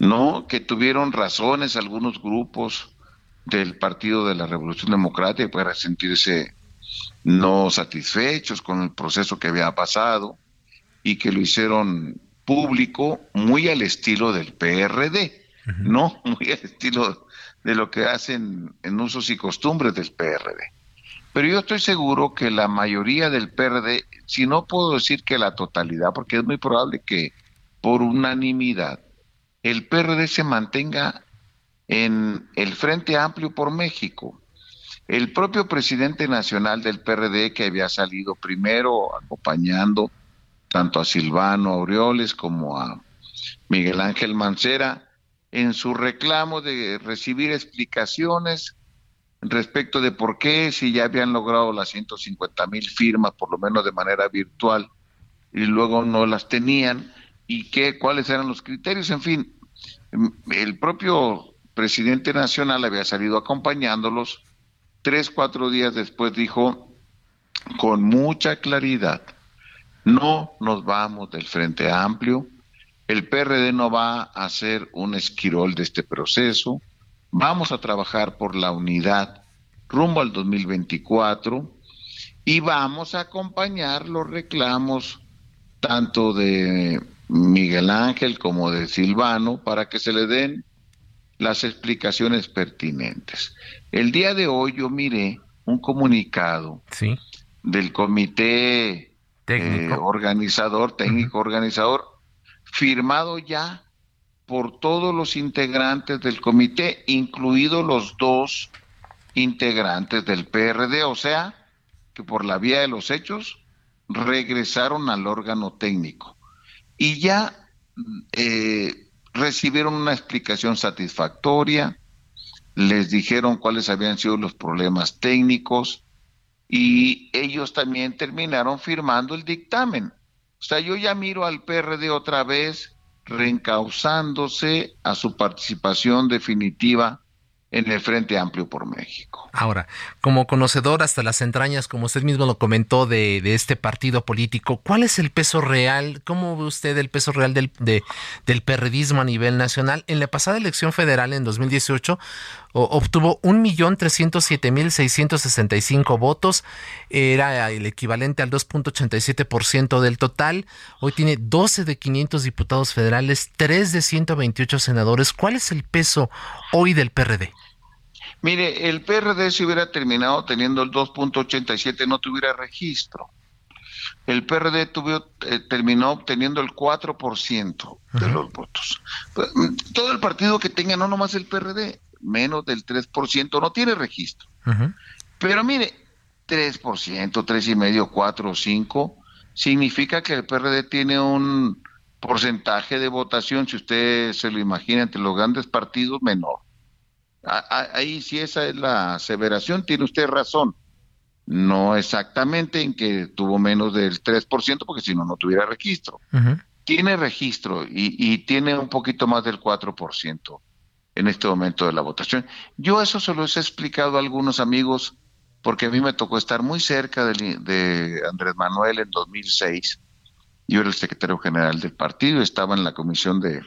No, que tuvieron razones algunos grupos del Partido de la Revolución Democrática para sentirse no satisfechos con el proceso que había pasado y que lo hicieron público muy al estilo del PRD no muy al estilo de lo que hacen en usos y costumbres del PRD. Pero yo estoy seguro que la mayoría del PRD, si no puedo decir que la totalidad, porque es muy probable que por unanimidad el PRD se mantenga en el Frente Amplio por México. El propio presidente nacional del PRD, que había salido primero acompañando tanto a Silvano Aureoles como a Miguel Ángel Mancera, en su reclamo de recibir explicaciones respecto de por qué, si ya habían logrado las 150 mil firmas, por lo menos de manera virtual, y luego no las tenían, y qué, cuáles eran los criterios, en fin, el propio presidente nacional había salido acompañándolos, tres, cuatro días después dijo con mucha claridad, no nos vamos del Frente Amplio, el PRD no va a ser un esquirol de este proceso. Vamos a trabajar por la unidad rumbo al 2024 y vamos a acompañar los reclamos tanto de Miguel Ángel como de Silvano para que se le den las explicaciones pertinentes. El día de hoy yo miré un comunicado del comité eh, organizador, técnico organizador, firmado ya por todos los integrantes del comité, incluidos los dos integrantes del PRD, o sea, que por la vía de los hechos regresaron al órgano técnico y ya eh, recibieron una explicación satisfactoria, les dijeron cuáles habían sido los problemas técnicos y ellos también terminaron firmando el dictamen. O sea, yo ya miro al PRD otra vez reencauzándose a su participación definitiva en el Frente Amplio por México. Ahora, como conocedor hasta las entrañas, como usted mismo lo comentó, de, de este partido político, ¿cuál es el peso real? ¿Cómo ve usted el peso real del, de, del perredismo a nivel nacional? En la pasada elección federal en 2018 obtuvo 1.307.665 votos, era el equivalente al 2.87% del total. Hoy tiene 12 de 500 diputados federales, 3 de 128 senadores. ¿Cuál es el peso hoy del PRD? Mire, el PRD si hubiera terminado teniendo el 2.87 no tuviera registro. El PRD tuvo, eh, terminó obteniendo el 4% de los votos. Pues, mm, todo el partido que tenga, no nomás el PRD, menos del 3% no tiene registro. Pero mire, 3%, 3,5%, 4 o 5, significa que el PRD tiene un porcentaje de votación, si usted se lo imagina, entre los grandes partidos, menor. Ahí si esa es la aseveración, tiene usted razón. No exactamente en que tuvo menos del 3%, porque si no, no tuviera registro. Tiene registro y, y, tiene un poquito más del 4% en este momento de la votación. Yo eso se lo he explicado a algunos amigos porque a mí me tocó estar muy cerca de, Andrés Manuel en 2006 Yo era el secretario general del partido, estaba en la comisión de,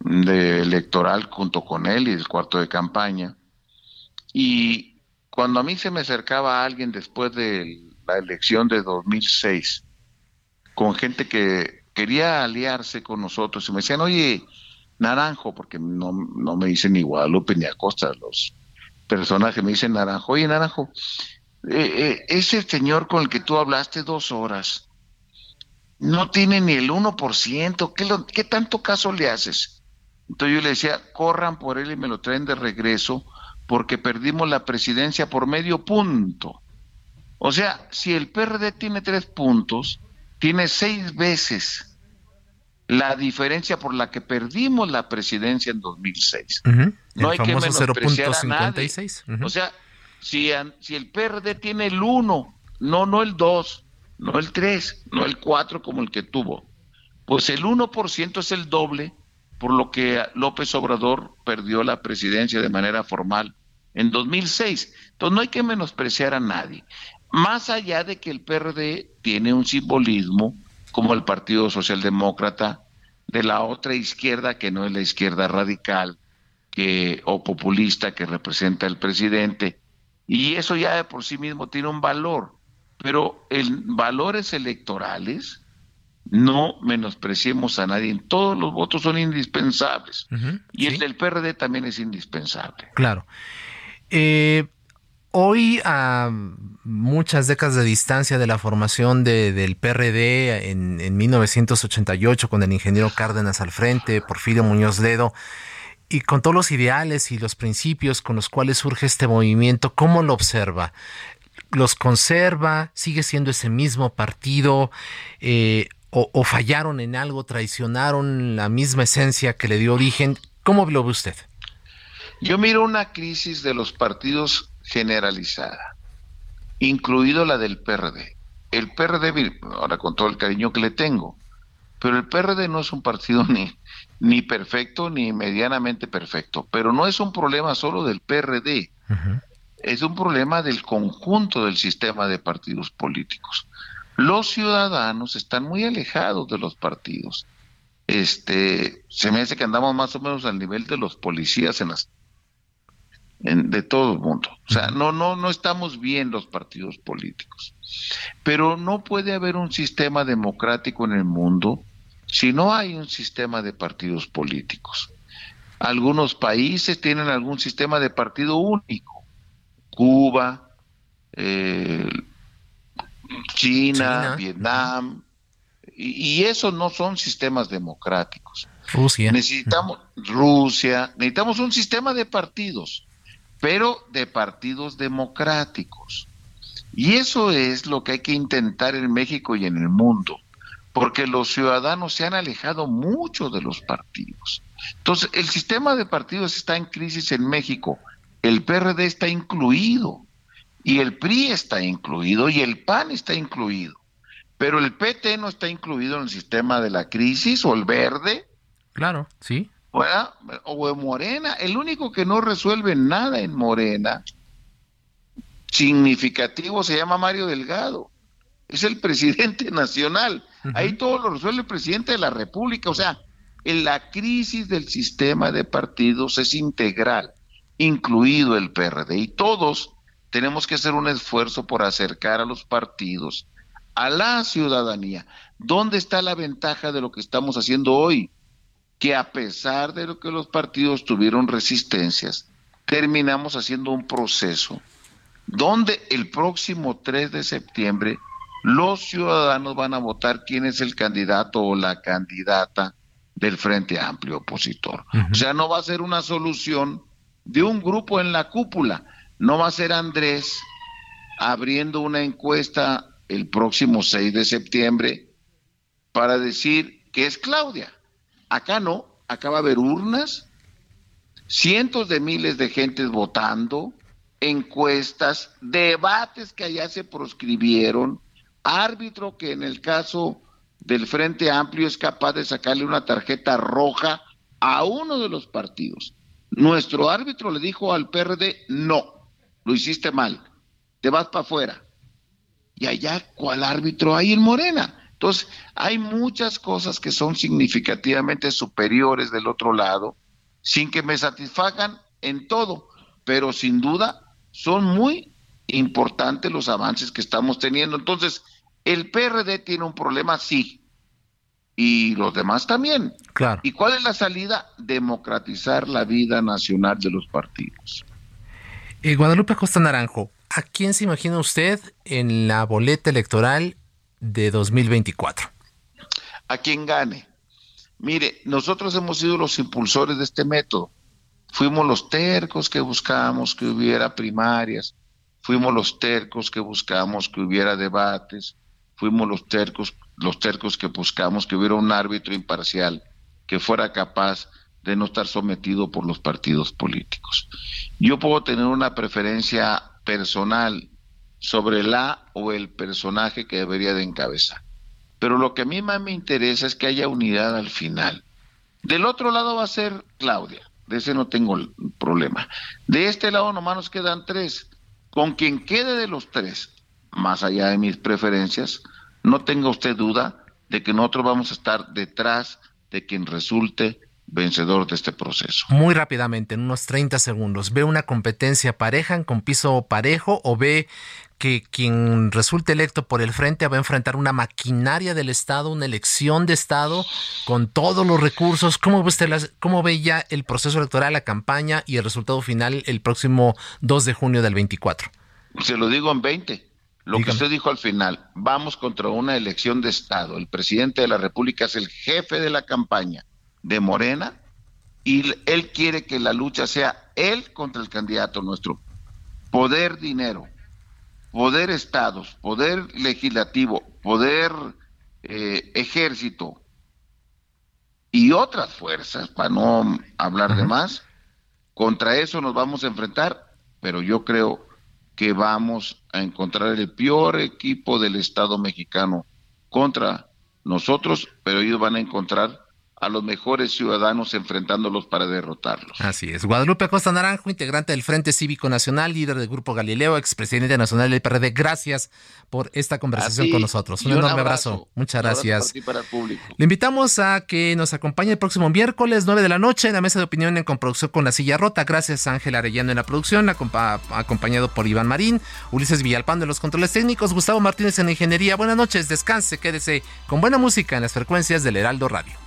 de electoral junto con él y el cuarto de campaña. Y cuando a mí se me acercaba alguien después de la elección de 2006, con gente que quería aliarse con nosotros y me decían, oye, Naranjo, porque no, no me dicen ni Guadalupe ni Acosta, los personajes me dicen Naranjo, oye Naranjo, eh, eh, ese señor con el que tú hablaste dos horas, no tiene ni el 1%, ¿qué, ¿qué tanto caso le haces? Entonces yo le decía, corran por él y me lo traen de regreso porque perdimos la presidencia por medio punto. O sea, si el PRD tiene tres puntos, tiene seis veces la diferencia por la que perdimos la presidencia en 2006. No hay que menospreciar a nadie. O sea, si, si el PRD tiene el 1, no, no el 2, no el 3, no el 4 como el que tuvo, pues el 1% es el doble por lo que López Obrador perdió la presidencia de manera formal en 2006. Entonces no hay que menospreciar a nadie. Más allá de que el PRD tiene un simbolismo como el Partido Socialdemócrata de la otra izquierda que no es la izquierda radical que o populista que representa el presidente y eso ya de por sí mismo tiene un valor, pero en valores electorales no menospreciemos a nadie. Todos los votos son indispensables. y el del PRD también es indispensable. Claro. Eh, hoy, a muchas décadas de distancia de la formación de, del PRD en, en 1988, con el ingeniero Cárdenas al frente, Porfirio Muñoz Ledo, y con todos los ideales y los principios con los cuales surge este movimiento, ¿cómo lo observa? ¿Los conserva? ¿Sigue siendo ese mismo partido? Eh, o, fallaron en algo, traicionaron la misma esencia que le dio origen. ¿Cómo lo ve usted? Yo miro una crisis de los partidos generalizada, incluido la del PRD. El PRD, ahora con todo el cariño que le tengo, pero el PRD no es un partido ni, ni perfecto ni medianamente perfecto, pero no es un problema solo del PRD, es un problema del conjunto del sistema de partidos políticos los ciudadanos están muy alejados de los partidos. Este, se me hace que andamos más o menos al nivel de los policías en las de todo el mundo. O sea, no no no estamos bien los partidos políticos. Pero no puede haber un sistema democrático en el mundo si no hay un sistema de partidos políticos. Algunos países tienen algún sistema de partido único. Cuba, eh, China, Vietnam, y, y, esos no son sistemas democráticos. Rusia. Necesitamos Rusia, necesitamos un sistema de partidos, pero de partidos democráticos. Y eso es lo que hay que intentar en México y en el mundo, porque los ciudadanos se han alejado mucho de los partidos. Entonces, el sistema de partidos está en crisis en México, el PRD está incluido y el PRI está incluido y el PAN está incluido. Pero el PT no está incluido en el sistema de la crisis o el verde. Claro, sí. O en Morena. El único que no resuelve nada en Morena significativo se llama Mario Delgado. Es el presidente nacional. Ahí todo lo resuelve el presidente de la República. O sea, en la crisis del sistema de partidos es integral, incluido el PRD. Y todos tenemos que hacer un esfuerzo por acercar a los partidos a la ciudadanía. ¿Dónde está la ventaja de lo que estamos haciendo hoy? Que a pesar de lo que los partidos tuvieron resistencias, terminamos haciendo un proceso donde el próximo 3 de septiembre los ciudadanos van a votar quién es el candidato o la candidata del Frente Amplio opositor. O sea, no va a ser una solución de un grupo en la cúpula, no va a ser Andrés abriendo una encuesta el próximo 6 de septiembre para decir que es Claudia. Acá no, acá va a haber urnas, cientos de miles de gentes votando, encuestas, debates que allá se proscribieron, árbitro que en el caso del Frente Amplio es capaz de sacarle una tarjeta roja a uno de los partidos. Nuestro árbitro le dijo al PRD no lo hiciste mal, te vas para afuera. Y allá, ¿cuál árbitro hay en Morena? Entonces, hay muchas cosas que son significativamente superiores del otro lado, sin que me satisfagan en todo, pero sin duda son muy importantes los avances que estamos teniendo. Entonces, el PRD tiene un problema, sí, y los demás también. Claro. ¿Y cuál es la salida? Democratizar la vida nacional de los partidos. Eh, Guadalupe Costa Naranjo, ¿a quién se imagina usted en la boleta electoral de 2024? A quien gane. Mire, nosotros hemos sido los impulsores de este método. Fuimos los tercos que buscamos que hubiera primarias, fuimos los tercos que buscamos que hubiera debates, fuimos los tercos, los tercos que buscamos que hubiera un árbitro imparcial que fuera capaz de no estar sometido por los partidos políticos. Yo puedo tener una preferencia personal sobre la o el personaje que debería de encabezar. Pero lo que a mí más me interesa es que haya unidad al final. Del otro lado va a ser Claudia, de ese no tengo problema. De este lado nomás nos quedan tres. Con quien quede de los tres, más allá de mis preferencias, no tenga usted duda de que nosotros vamos a estar detrás de quien resulte vencedor de este proceso. Muy rápidamente, en unos 30 segundos, ¿ve una competencia pareja con piso parejo o ve que quien resulte electo por el frente va a enfrentar una maquinaria del Estado, una elección de Estado con todos los recursos? ¿Cómo ve, usted las, cómo ve ya el proceso electoral, la campaña y el resultado final el próximo 2 de junio del 24? Se lo digo en 20. Lo que usted dijo al final, vamos contra una elección de Estado. El presidente de la República es el jefe de la campaña de Morena y él quiere que la lucha sea él contra el candidato nuestro. Poder dinero, poder estados, poder legislativo, poder eh, ejército y otras fuerzas, para no hablar de más, contra eso nos vamos a enfrentar, pero yo creo que vamos a encontrar el peor equipo del Estado mexicano contra nosotros, pero ellos van a encontrar a los mejores ciudadanos enfrentándolos para derrotarlos. Así es. Guadalupe Acosta Naranjo, integrante del Frente Cívico Nacional, líder del Grupo Galileo, expresidente nacional del PRD. Gracias por esta conversación con nosotros. Un, enorme abrazo. Muchas gracias. Le invitamos a que nos acompañe el próximo miércoles, 9 de la noche, en la mesa de opinión en Comproducción con la Silla Rota. Gracias Ángel Arellano en la producción, acompañado por Iván Marín, Ulises Villalpando en los controles técnicos, Gustavo Martínez en la ingeniería. Buenas noches, descanse, quédese con buena música en las frecuencias del Heraldo Radio.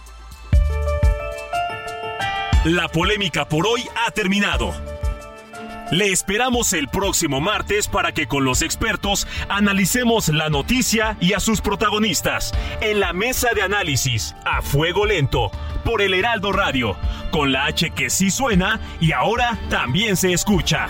La polémica por hoy ha terminado. Le esperamos el próximo martes para que con los expertos analicemos la noticia y a sus protagonistas en la mesa de análisis a fuego lento por el Heraldo Radio, con la H que sí suena y ahora también se escucha.